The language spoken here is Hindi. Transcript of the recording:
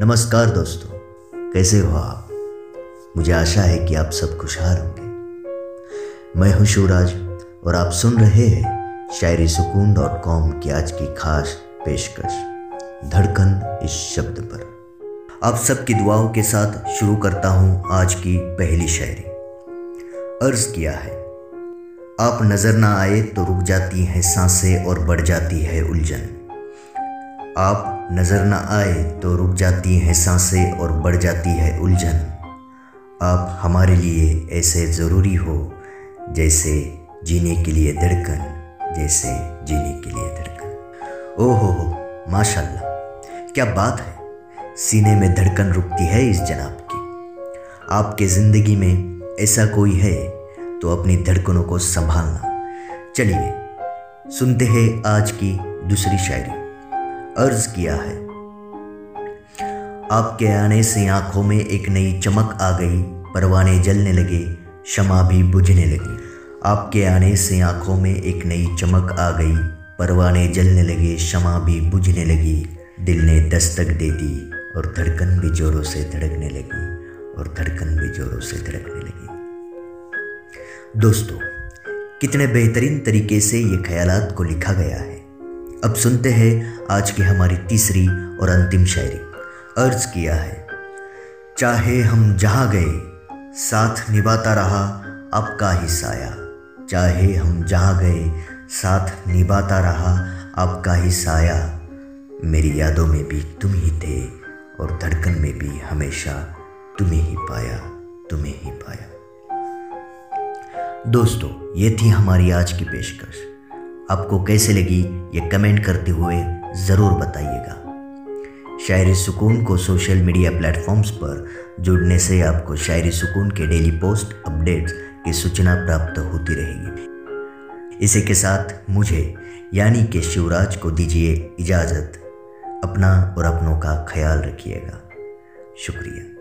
नमस्कार दोस्तों, कैसे हो आप? मुझे आशा है कि आप सब खुशहाल होंगे। मैं हूँ शिवराज और आप सुन रहे हैं शायरी सुकून डॉट कॉम की आज की खास पेशकश, धड़कन इस शब्द पर। आप सबकी दुआओं के साथ शुरू करता हूँ आज की पहली शायरी। अर्ज़ किया है, आप नज़र ना आए तो रुक जाती हैं साँसें और बढ़ जाती है उलझन। आप नज़र न आए तो रुक जाती हैं साँसें और बढ़ जाती है उलझन। आप हमारे लिए ऐसे ज़रूरी हो, जैसे जीने के लिए धड़कन, जैसे जीने के लिए धड़कन। ओ हो हो, माशाल्लाह, क्या बात है। सीने में धड़कन रुकती है इस जनाब की। आपके ज़िंदगी में ऐसा कोई है तो अपनी धड़कनों को संभालना। चलिए, सुनते हैं आज की दूसरी शायरी। अर्ज़ किया है। आपके आने से आँखों में एक नई चमक आ गई, परवाने जलने लगे शमा भी बुझने लगी। आपके आने से आँखों में एक नई चमक आ गई, परवाने जलने लगे शमा भी बुझने लगी। दिल ने दस्तक दे दी और धड़कन भी जोरों से धड़कने लगी, और धड़कन भी जोरों से धड़कने लगी। दोस्तों, कितने बेहतरीन तरीके से ये ख्यालात को लिखा गया है। अब सुनते हैं आज की हमारी तीसरी और अंतिम शायरी। अर्ज़ किया है, चाहे हम जहाँ गए, साथ निभाता रहा आपका ही साया। चाहे हम जहाँ गए, साथ निभाता रहा आपका ही साया। मेरी यादों में भी तुम ही थे और धड़कन में भी हमेशा तुम्हें ही पाया, तुम्हें ही पाया। दोस्तों, ये थी हमारी आज की पेशकश। आपको कैसे लगी ये कमेंट करते हुए ज़रूर बताइएगा। शायरी सुकून को सोशल मीडिया प्लेटफॉर्म्स पर जुड़ने से आपको शायरी सुकून के डेली पोस्ट, अपडेट्स की सूचना प्राप्त होती रहेगी। इसी के साथ मुझे, यानी कि शिवराज को दीजिए इजाज़त। अपना और अपनों का ख्याल रखिएगा। शुक्रिया।